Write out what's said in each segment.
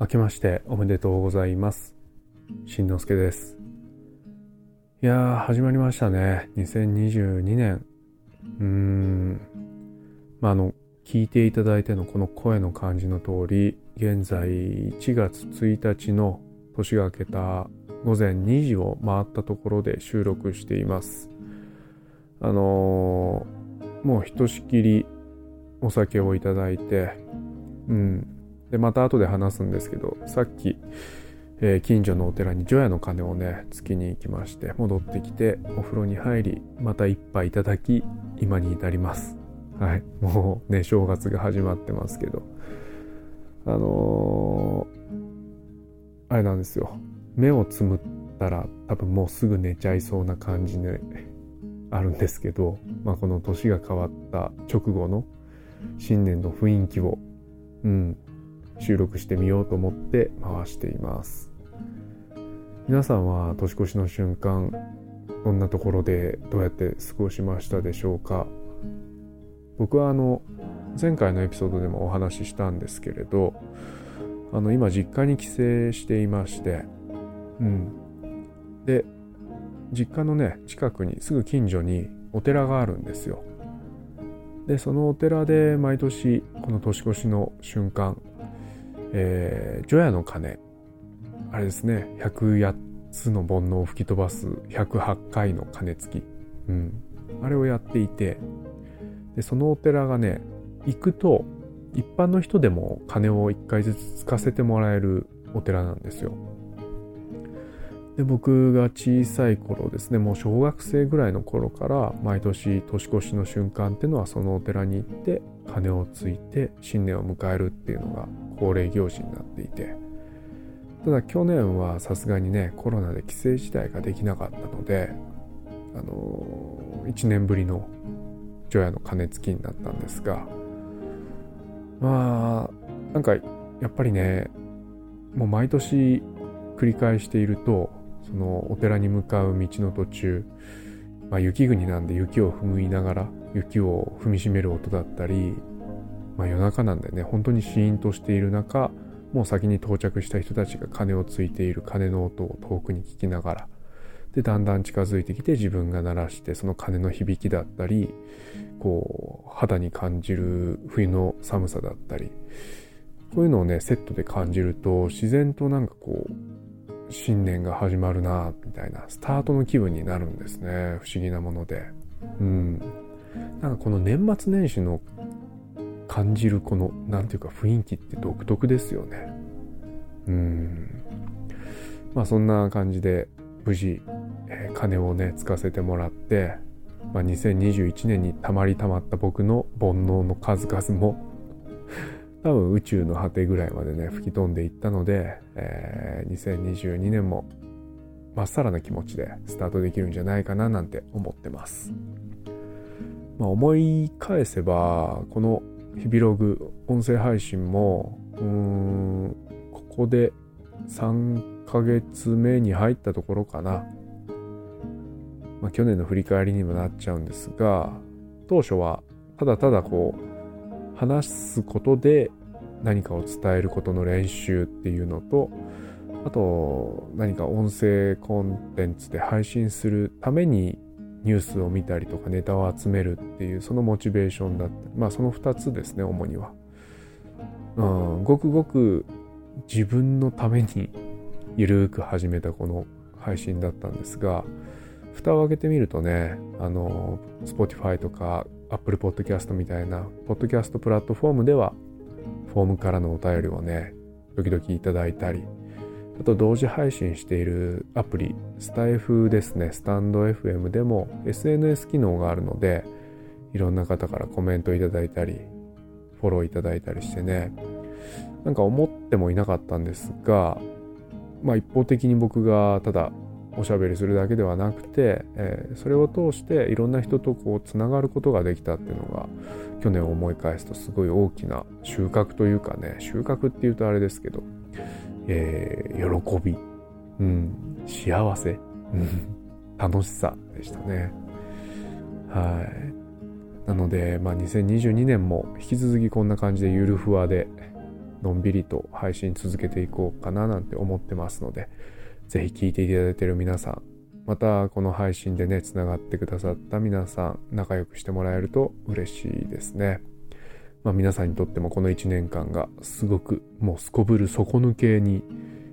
明けましておめでとうございます。しんのすけです。いやー、始まりましたね。2022年。うーん。まあ、あの、聞いていただいてのこの声の感じの通り、現在1月1日の年が明けた午前2時を回ったところで収録しています。あのー、もうひとしきりお酒をいただいて、うん。で、また後で話すんですけど、さっき、えー、近所のお寺に除夜の鐘をね、つきに行きまして、戻ってきて、お風呂に入り、また一杯いただき、今に至ります。はい。もうね、正月が始まってますけど。あのー、あれなんですよ。目をつむったら多分もうすぐ寝ちゃいそうな感じであるんですけど、まあ、この年が変わった直後の新年の雰囲気を、うん、収録してみようと思って回しています。皆さんは年越しの瞬間、どんなところでどうやって過ごしましたでしょうか？僕はあの、前回のエピソードでもお話ししたんですけれど、あの、今実家に帰省していまして、うん。で、実家のね、近くに、すぐ近所にお寺があるんですよ。でそのお寺で毎年この年越しの瞬間、えー、除夜の鐘。あれですね。108つの煩悩を吹き飛ばす108回の鐘つき、うん、あれをやっていて。でそのお寺がね行くと一般の人でも鐘を1回ずつつかせてもらえるお寺なんですよ。で僕が小さい頃ですねもう小学生ぐらいの頃から毎年年越しの瞬間っていうのはそのお寺に行って鐘をついて新年を迎えるっていうのが恒例行事になっていて。ただ去年はさすがにねコロナで帰省自体ができなかったのであの、1年ぶりの除夜の鐘つきになったんですがまあなんかやっぱりねもう毎年繰り返しているとそのお寺に向かう道の途中、まあ、雪国なんで雪を踏みながら雪を踏みしめる音だったり、まあ、夜中なんでね本当にシーンとしている中もう先に到着した人たちが鐘をついている鐘の音を遠くに聞きながらでだんだん近づいてきて自分が鳴らしてその鐘の響きだったりこう肌に感じる冬の寒さだったりこういうのをねセットで感じると自然となんかこう新年が始まるなみたいなスタートの気分になるんですね。不思議なもので。うん。なんかこの年末年始の感じるこの何ていうか雰囲気って独特ですよねうんまあそんな感じで無事、えー、金をねつかせてもらって、まあ、2021年にたまりたまった僕の煩悩の数々も 多分宇宙の果てぐらいまでね、吹き飛んでいったので、えー、2022年もまっさらな気持ちでスタートできるんじゃないかななんて思ってます。まあ、思い返せば、この日々ログ音声配信も、うーん、ここで3ヶ月目に入ったところかな。まあ、去年の振り返りにもなっちゃうんですが、当初はただただこう、話すことで何かを伝えることの練習っていうのとあと何か音声コンテンツで配信するためにニュースを見たりとかネタを集めるっていうそのモチベーションだったまあその2つですね主には、うん、ごくごく自分のためにゆるく始めたこの配信だったんですが蓋を開けてみるとねあの Spotify とか Apple Podcast みたいな、ポッドキャストプラットフォームでは、フォームからのお便りをね、時々いただいたり、あと同時配信しているアプリ、スタイフですね、スタンド FM でも SNS 機能があるので、いろんな方からコメントいただいたり、フォローいただいたりしてね、なんか思ってもいなかったんですが、まあ一方的に僕がただおしゃべりするだけではなくて、えー、それを通していろんな人とこうつながることができたっていうのが去年を思い返すとすごい大きな収穫というかね収穫っていうとあれですけど、えー、喜び、うん、幸せ、楽しさでしたねはいなので、まあ、2022年も引き続きこんな感じでゆるふわでのんびりと配信続けていこうかななんて思ってますので、ぜひ聞いていただいている皆さん、またこの配信でね、つながってくださった皆さん、仲良くしてもらえると嬉しいですね。まあ皆さんにとってもこの1年間がすごくもうすこぶる底抜けに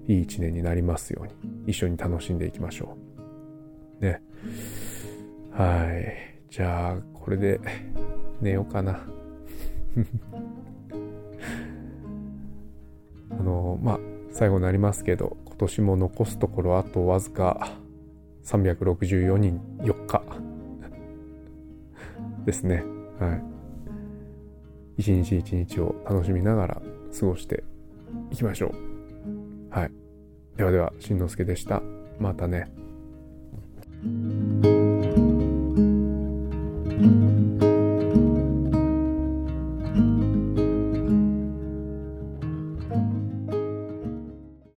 いい1年になりますように、一緒に楽しんでいきましょう。ね。はい。じゃあ、これで寝ようかな。あの、まあ、最後になりますけど、今年も残すところあとわずか364人4日ですね。はい。一日一日を楽しみながら過ごしていきましょう。はい。ではでは、しんのすけでした。またね。